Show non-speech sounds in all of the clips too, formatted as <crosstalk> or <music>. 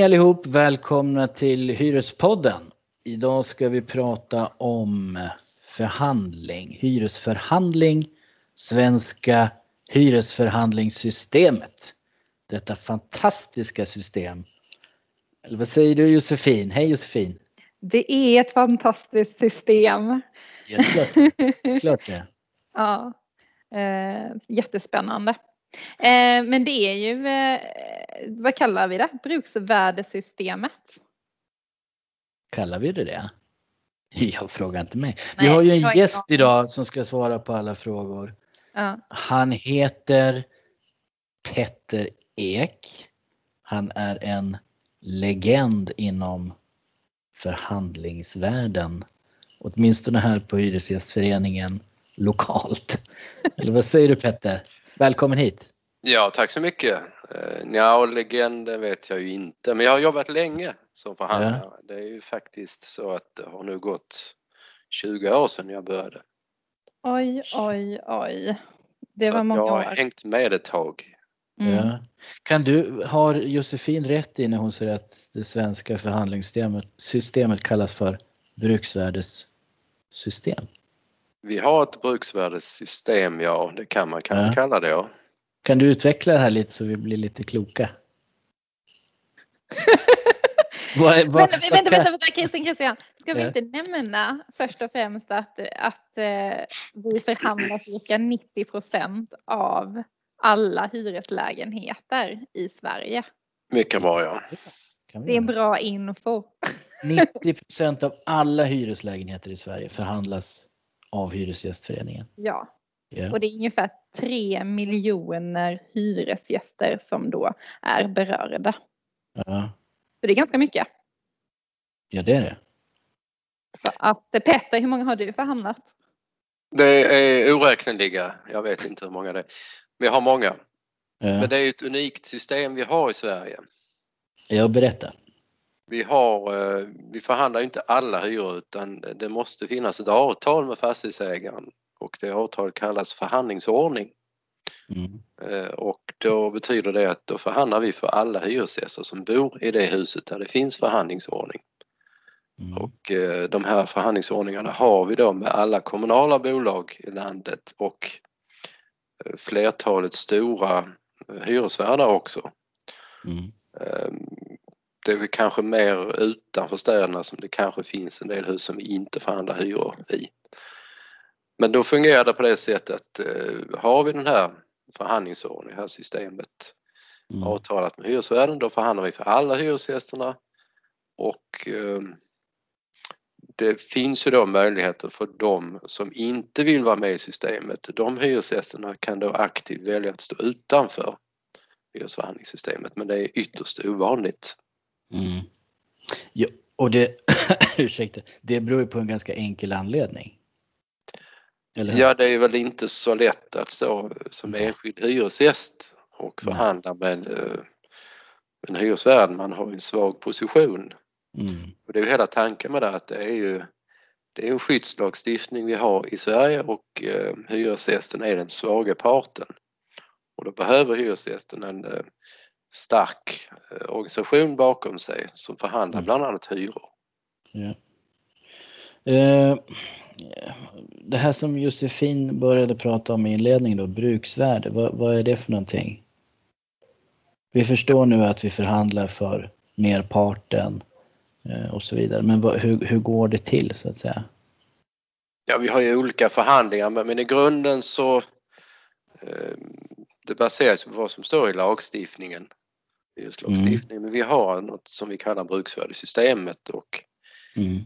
Hej allihop! Välkomna till Hyrespodden. Idag ska vi prata om förhandling, hyresförhandling, svenska hyresförhandlingssystemet. Detta fantastiska system. Eller vad säger du Josefin? Hej Josefin! Det är ett fantastiskt system. Ja, klart, klart det. <laughs> ja, eh, jättespännande. Eh, men det är ju, eh, vad kallar vi det? Bruksvärdesystemet. Kallar vi det det? <laughs> Jag frågar inte mig. Nej, vi har ju en har gäst idag som ska svara på alla frågor. Ja. Han heter Petter Ek. Han är en legend inom förhandlingsvärlden. Åtminstone här på Hyresgästföreningen lokalt. <laughs> Eller vad säger du Petter? Välkommen hit! Ja, tack så mycket. Uh, Nja, legenden vet jag ju inte, men jag har jobbat länge som förhandlare. Det är ju faktiskt så att det har nu gått 20 år sedan jag började. Oj, oj, oj. Det så var många jag har år. hängt med ett tag. Mm. Ja. Kan du, har Josefin rätt i när hon säger att det svenska förhandlingssystemet systemet kallas för bruksvärdessystem? Vi har ett bruksvärdessystem, ja, det kan man kanske Ja. kalla det. Ja. Kan du utveckla det här lite så vi blir lite kloka? Vad <laughs> är- vad- Men, vänta, vänta, vänta, Christian, Christian. Ska vi inte nämna först och främst att, att eh, vi förhandlar cirka 90 procent av alla hyreslägenheter i Sverige. Mycket bra, ja. Det är bra info. 90% av alla hyreslägenheter i Sverige förhandlas av Hyresgästföreningen. Ja, Ja. och det är ungefär 3 miljoner hyresgäster som då är berörda. Ja. Så det är ganska mycket. ja, det är det. Så att, eh, Petter, hur många har du förhandlat? Det är oräkneliga, jag vet inte hur många det är. Men jag har många. Ja. Men det är ett unikt system vi har i Sverige. Jag berättar. Vi, har, eh, vi förhandlar inte alla hyror utan det måste finnas ett avtal med fastighetsägaren och det avtalet kallas förhandlingsordning. Mm. Eh, Och då betyder det att då förhandlar vi för alla hyresgäster som bor i det huset där det finns förhandlingsordning. Mm. Och eh, de här förhandlingsordningarna har vi då med alla kommunala bolag i landet och flertalet stora hyresvärdar också. Mm. Det är väl kanske mer utanför städerna som det kanske finns en del hus som vi inte förhandlar hyror i. Men då fungerar det på det sättet att eh, har vi den här förhandlingsordningen, det här systemet Mm. avtalat med hyresvärden, då förhandlar vi för alla hyresgästerna och eh, det finns ju då möjligheter för de som inte vill vara med i systemet. De hyresgästerna kan då aktivt välja att stå utanför hyresförhandlingssystemet men det är ytterst ovanligt. Mm. Ja, och det, <coughs> ursäkta, det beror ju på en ganska enkel anledning. Eller? Ja, det är väl inte så lätt att stå som enskild hyresgäst och förhandla med eh, en hyresvärd. Man har ju en svag position. Mm. Och det är ju hela tanken med det att det är ju det är en skyddslagstiftning vi har i Sverige och eh, hyresgästen är den svaga parten. Och då behöver hyresgästen en eh, stark eh, organisation bakom sig som förhandlar Mm. bland annat hyror. Ja. Eh, det här som Josefin började prata om i inledningen då, bruksvärde, vad, vad är det för någonting? Vi förstår nu att vi förhandlar för merparten eh, och så vidare, men vad, hur, hur går det till så att säga? Ja, vi har ju olika förhandlingar men, men i grunden så eh, det baseras på vad som står i lagstiftningen, hyreslagstiftningen. Men vi har något som vi kallar bruksvärdessystemet och Mm.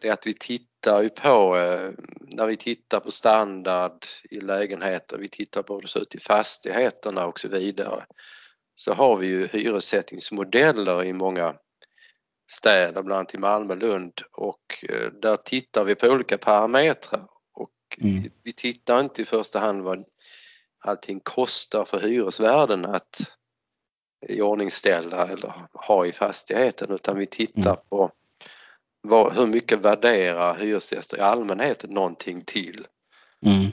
det är att vi tittar ju på, eh, när vi tittar på standard i lägenheter, vi tittar på hur det ser ut i fastigheterna och så vidare, så har vi ju hyressättningsmodeller i många städer, bland annat i Malmö, Lund och eh, där tittar vi på olika parametrar och Mm. vi tittar inte i första hand vad allting kostar för hyresvärden att iordningställa eller ha i fastigheten utan vi tittar Mm. på vad, hur mycket värderar hyresgäster i allmänhet någonting till? Mm.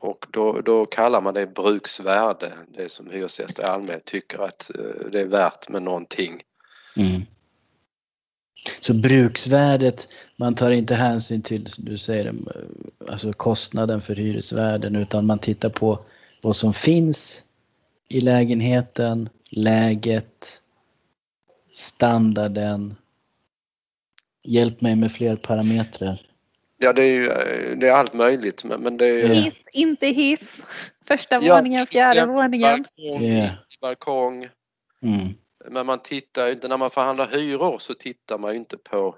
Och då, då kallar man det bruksvärde, det som hyresgäster i allmänhet tycker att eh, det är värt med någonting. Mm. Så bruksvärdet, man tar inte hänsyn till, du säger alltså kostnaden för hyresvärden utan man tittar på vad som finns i lägenheten, läget, standarden. Hjälp mig med fler parametrar. Ja, det är, ju, det är allt möjligt. Men, men det är, Hiss, inte hiss. Första ja, våningen, fjärde våningen. Balkong, yeah. balkong. Mm. Men man tittar inte, när man förhandlar hyror så tittar man inte på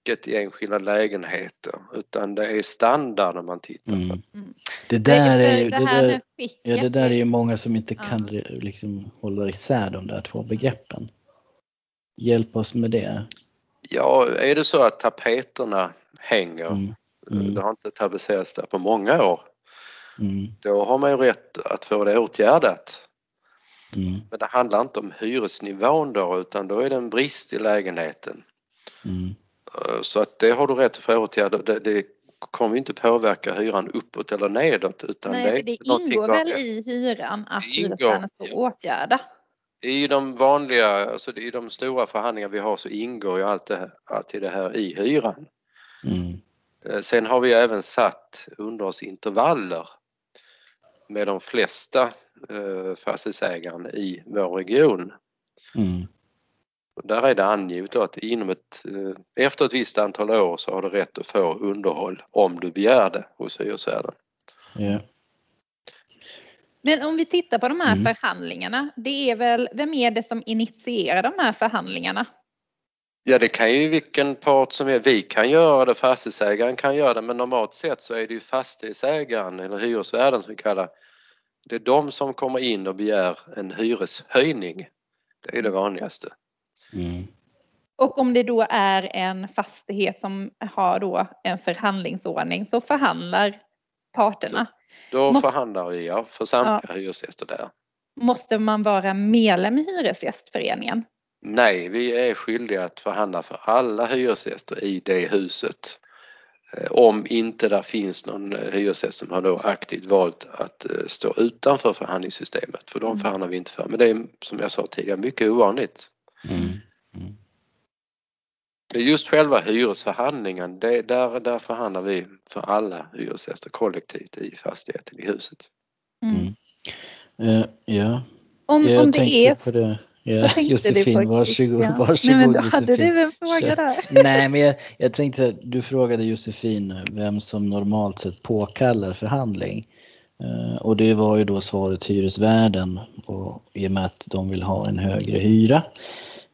skicket i enskilda lägenheter utan det är standarden man tittar på. Mm. Det där är ju, det, det där, ja, det där är ju många som inte kan liksom hålla isär de där två begreppen. Hjälp oss med det. Ja, är det så att tapeterna hänger, mm. Mm. det har inte tapetserats där på många år, mm. då har man ju rätt att få det åtgärdat. Mm. Men det handlar inte om hyresnivån då utan då är det en brist i lägenheten. Mm. Eh, så att det har du rätt att få åtgärdat. Det, det kommer inte påverka hyran uppåt eller nedåt. Utan Nej, det, det ingår väl i hyran att hyresvärden ska åtgärda? I de vanliga, alltså i de stora förhandlingar vi har så ingår ju allt det, alltid det här i hyran. Mm. Eh, sen har vi även satt underhållsintervaller med de flesta eh, fastighetsägarna i vår region. Mm. Där är det angivet att inom ett, eh, efter ett visst antal år så har du rätt att få underhåll om du begär det hos hyresvärden. Yeah. Men om vi tittar på de här mm. förhandlingarna, det är väl, vem är det som initierar de här förhandlingarna? Ja det kan ju vilken part som är, vi kan göra det, fastighetsägaren kan göra det men normalt sett så är det ju fastighetsägaren eller hyresvärden som vi kallar det är de som kommer in och begär en hyreshöjning. Det är det vanligaste. Mm. Och om det då är en fastighet som har då en förhandlingsordning så förhandlar parterna? Då Måste... förhandlar vi ja, för samtliga ja. hyresgäster där. Måste man vara medlem i Hyresgästföreningen? Nej, vi är skyldiga att förhandla för alla hyresgäster i det huset. Eh, om inte där finns någon eh, hyresgäst som har då aktivt valt att eh, stå utanför förhandlingssystemet, för de mm. förhandlar vi inte för. Men det är som jag sa tidigare mycket ovanligt. Mm. Mm. Just själva hyresförhandlingen, det, där, där förhandlar vi för alla hyresgäster kollektivt i fastigheten, i huset. Mm. Uh, ja. Om, jag om det är... På det. Ja, Josefin, varsågod, ja. varsågod Nej, men då hade du en fråga där. <laughs> Nej, men jag, jag tänkte, du frågade Josefin vem som normalt sett påkallar förhandling. Uh, och det var ju då svaret hyresvärden och, i och med att de vill ha en högre hyra.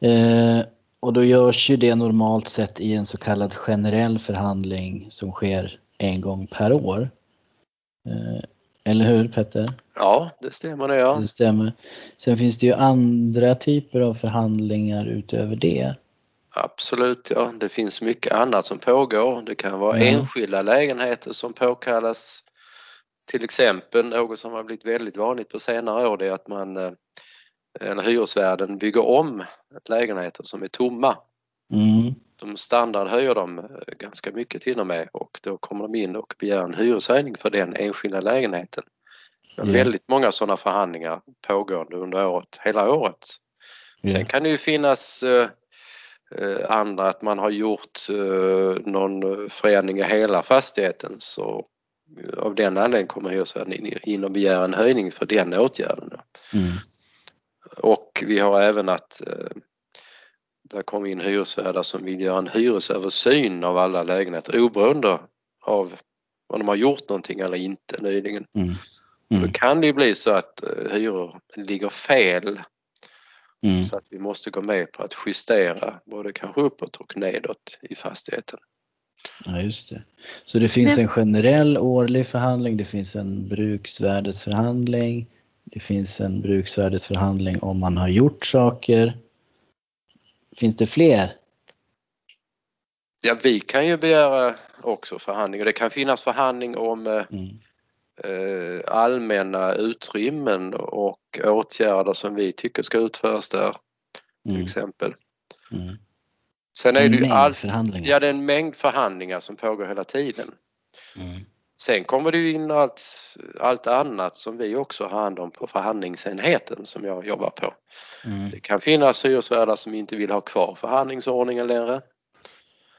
Uh, och då görs ju det normalt sett i en så kallad generell förhandling som sker en gång per år. Uh, eller hur Petter? Ja, det stämmer det ja. Det stämmer. Sen finns det ju andra typer av förhandlingar utöver det. Absolut, ja. Det finns mycket annat som pågår. Det kan vara mm. enskilda lägenheter som påkallas. Till exempel något som har blivit väldigt vanligt på senare år det är att man eh, eller hyresvärden bygger om lägenheter som är tomma. Mm. De standardhöjer dem eh, ganska mycket till och med och då kommer de in och begär en hyreshöjning för den enskilda lägenheten. Mm. Väldigt många sådana förhandlingar pågående under året, hela året. Mm. Sen kan det ju finnas eh, andra att man har gjort någon förändring i hela fastigheten så av den anledningen kommer hyresvärden in och begär en höjning för den åtgärden. Mm. Och vi har även att eh, där kom in hyresvärdar som vill göra en hyresöversyn av alla lägenheter oberoende av om de har gjort någonting eller inte nyligen. Mm. Mm. Då kan det ju bli så att eh, hyror ligger fel. Mm. Så att vi måste gå med på att justera både kanske uppåt och nedåt i fastigheten. Ja, just det. Så det finns en generell årlig förhandling, det finns en bruksvärdesförhandling, det finns en bruksvärdesförhandling om man har gjort saker. Finns det fler? Ja, vi kan ju begära också förhandling och det kan finnas förhandling om eh, mm. eh, allmänna utrymmen och åtgärder som vi tycker ska utföras där till mm. exempel. Mm. Sen är en det ju all... förhandlingar. Ja, det är en mängd förhandlingar som pågår hela tiden. Mm. Sen kommer det ju in allt, allt annat som vi också har hand om på förhandlingsenheten som jag jobbar på. Mm. Det kan finnas hyresvärdar som inte vill ha kvar förhandlingsordningen längre.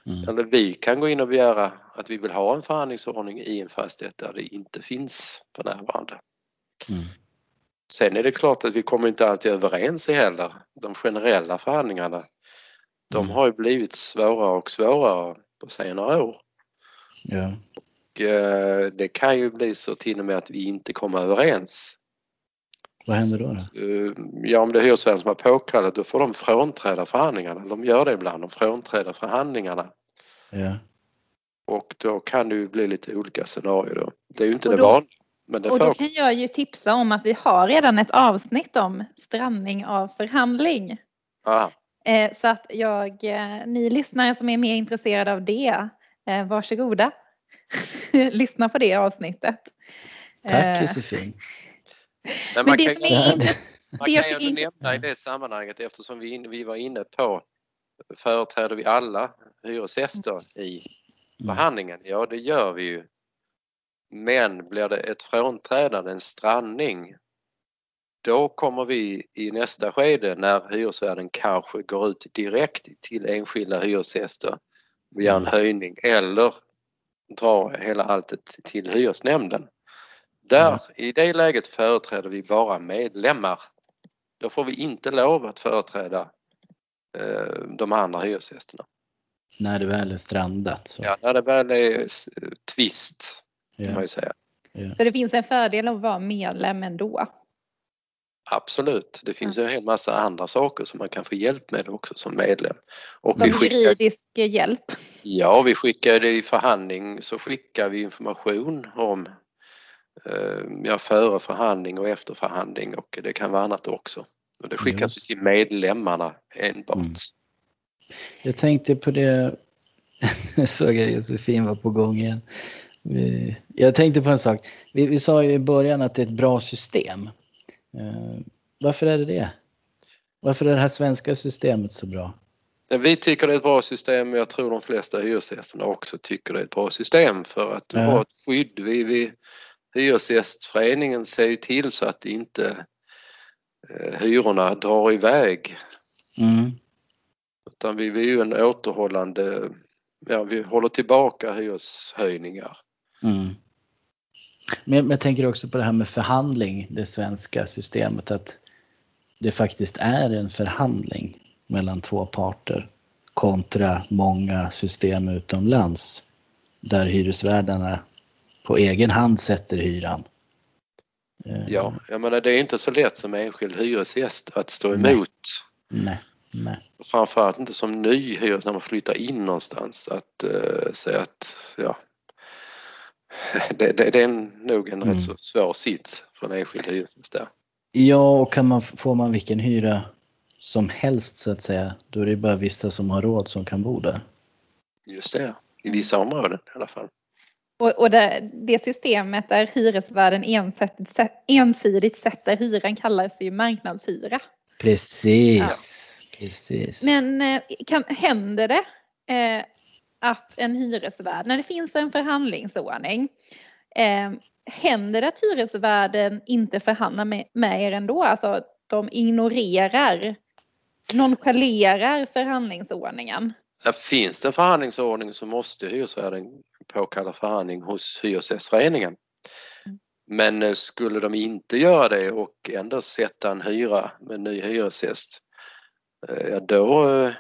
Mm. Eller vi kan gå in och begära att vi vill ha en förhandlingsordning i en fastighet där det inte finns för närvarande. Mm. Sen är det klart att vi kommer inte alltid överens i heller. De generella förhandlingarna, de Mm. har ju blivit svårare och svårare på senare år. Ja. Och, eh, det kan ju bli så till och med att vi inte kommer överens. Vad händer då? då? Eh, Ja, om det är hyresvärden som har påkallat då får de frånträda förhandlingarna. De gör det ibland, de frånträder förhandlingarna. Ja. Och då kan det ju bli lite olika scenarier då. Det är ju inte Och det då- vanliga. Men det Och då kan jag ju tipsa om att vi har redan ett avsnitt om strandning av förhandling. Ah, Eh, Så att jag, eh, ni lyssnare som är mer intresserade av det, eh, varsågoda. <laughs> Lyssna på det avsnittet. Tack Josefin. men Men man det kan, som är intressant, man kan ju nämna i det sammanhanget eftersom vi, vi var inne på företräder vi alla hyresgäster i Mm. förhandlingen? Ja, det gör vi ju. Men blir det ett frånträdande, en strandning, då kommer vi i nästa skede när hyresvärden kanske går ut direkt till enskilda hyresgäster gör en Mm. höjning eller drar hela alltet till hyresnämnden. Där, Mm. i det läget företräder vi bara medlemmar. Då får vi inte lov att företräda eh, de andra hyresgästerna. När det väl är strandat så. Ja, när det väl är s- tvist kan man Ja. ju säga. så det finns en fördel att vara medlem ändå. Absolut. Det finns ju en hel massa andra saker som man kan få hjälp med också som medlem. Och Som vi skickar, juridisk hjälp. ja, vi skickar det i förhandling så skickar vi information om eh, ja, före förhandling och efter förhandling och det kan vara annat också. Och det skickas Just. till medlemmarna enbart. Mm. Jag tänkte på det, <laughs> jag såg att Josefin var på gång igen. Jag tänkte på en sak. Vi, vi sa ju i början att det är ett bra system. Eh, Varför är det det? Varför är det här svenska systemet så bra? Vi tycker det är ett bra system och jag tror de flesta hyresgästerna också tycker det är ett bra system för att du Ja. har ett skydd. Vi, vi, Hyresgästföreningen ser ju till så att inte eh, hyrorna drar iväg Mm. utan vi, vi är ju en återhållande, ja vi håller tillbaka hyreshöjningar. Mm. Men jag tänker också på det här med förhandling, det svenska systemet, att det faktiskt är en förhandling mellan två parter kontra många system utomlands där hyresvärdarna på egen hand sätter hyran. Eh, Ja, jag menar det är inte så lätt som enskild hyresgäst att stå emot. Nej, nej. Framförallt inte som ny hyresgäst när man flyttar in någonstans att uh, säga att ja, <laughs> det, det, det är nog en Mm. rätt så svår sits för en enskild hyresgäst där. Ja, och kan man, får man vilken hyra som helst så att säga, då är det bara vissa som har råd som kan bo där. Just det, i vissa områden i alla fall. Och, och det, det systemet där hyresvärden ensidigt, ensidigt sätter hyran kallas ju marknadshyra. Precis, precis. Men eh, kan, händer det eh, att en hyresvärd, när det finns en förhandlingsordning, eh, händer det att hyresvärden inte förhandlar med, med er ändå? Alltså att de ignorerar, nonchalerar förhandlingsordningen? Finns det en förhandlingsordning så måste hyresvärden påkalla förhandling hos Hyresgästföreningen. Men eh, skulle de inte göra det och ändå sätta en hyra med en ny hyresgäst, eh, ja då eh,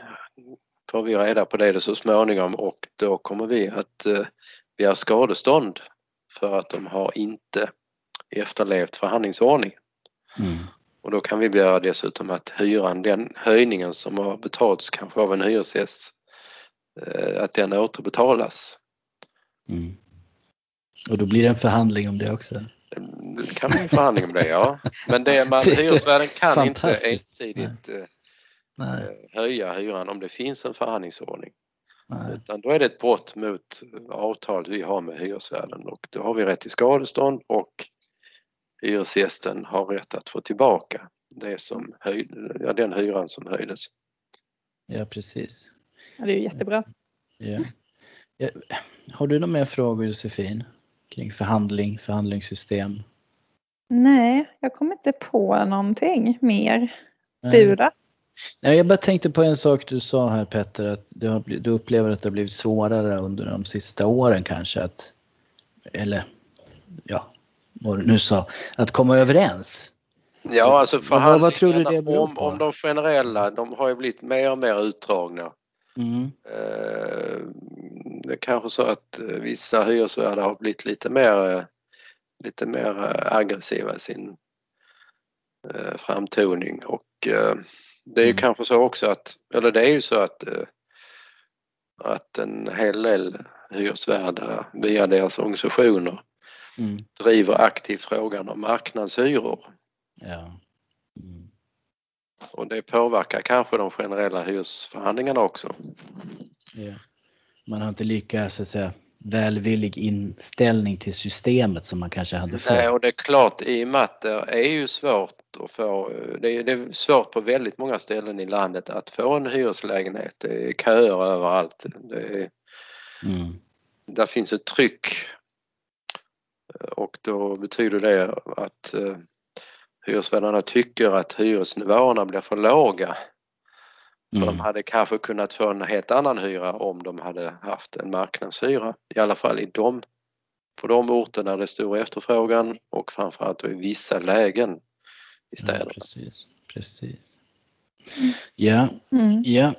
får vi reda på det så småningom och då kommer vi att eh, begära skadestånd för att de har inte efterlevt förhandlingsordningen. Mm. Och då kan vi begära dessutom att hyran, den höjningen som har betalats kanske av en hyresgäst, eh, att den återbetalas. Mm. Och då blir det en förhandling om det också. Det kan bli en förhandling om det, ja. Men det <laughs> man, hyresvärden kan inte ensidigt eh, Nej, höja hyran om det finns en förhandlingsordning. nej. Utan då är det ett brott mot avtalet vi har med hyresvärden och då har vi rätt till skadestånd och hyresgästen har rätt att få tillbaka det som höj, ja, den hyran som höjdes. Ja, precis. Ja, det är jättebra. Ja. Ja. Har du några mer frågor Josefin? kring förhandling, förhandlingssystem? Nej, jag kommer inte på någonting mer. Du då? Nej, jag bara tänkte på en sak du sa här Petter, att du, har, du upplever att det har blivit svårare under de sista åren kanske att, eller ja, vad du nu sa, att komma överens. Ja, alltså vad, vad tror du det beror om, på? om de generella, de har ju blivit mer och mer utdragna. Mm. Eh, Det är kanske så att eh, vissa hyresvärdar har blivit lite mer, eh, lite mer aggressiva i sin framtoning och det är ju Mm. kanske så också att, eller det är ju så att, eh, att en hel del hyresvärdar via deras organisationer Mm. driver aktivt frågan om marknadshyror Ja. Mm. och det påverkar kanske de generella hyresförhandlingarna också. Ja. Man har inte lika så att säga välvillig inställning till systemet som man kanske hade Nej, förr. och det är klart i och med att det är ju svårt att få, det är, det är svårt på väldigt många ställen i landet att få en hyreslägenhet. Det är köer överallt. Det är, Mm. där finns ett tryck och då betyder det att eh, hyresvärdarna tycker att hyresnivåerna blir för låga. För de Mm. hade kanske kunnat få en helt annan hyra om de hade haft en marknadshyra. I alla fall i de, på de orter där det är stor efterfrågan och framförallt i vissa lägen i Ja, städerna. precis. precis. Ja, Mm. ja.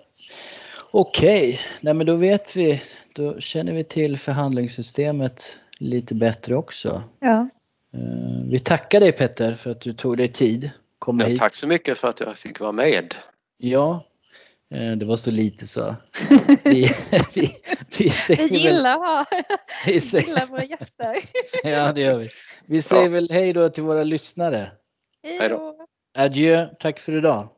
Okej, nej men då vet vi, då känner vi till förhandlingssystemet lite bättre också. Ja. Eh, Vi tackar dig Petter för att du tog dig tid, komma Ja, hit. tack så mycket för att jag fick vara med. Ja, det var så lite så. <laughs> Vi, vi, vi säger Vi väl- gillar, ha, <laughs> vi säger- gillar våra gäster. <laughs> Ja, det gör vi. Vi säger Ja. väl hej då till våra lyssnare. Hej då. Adjö, tack för idag.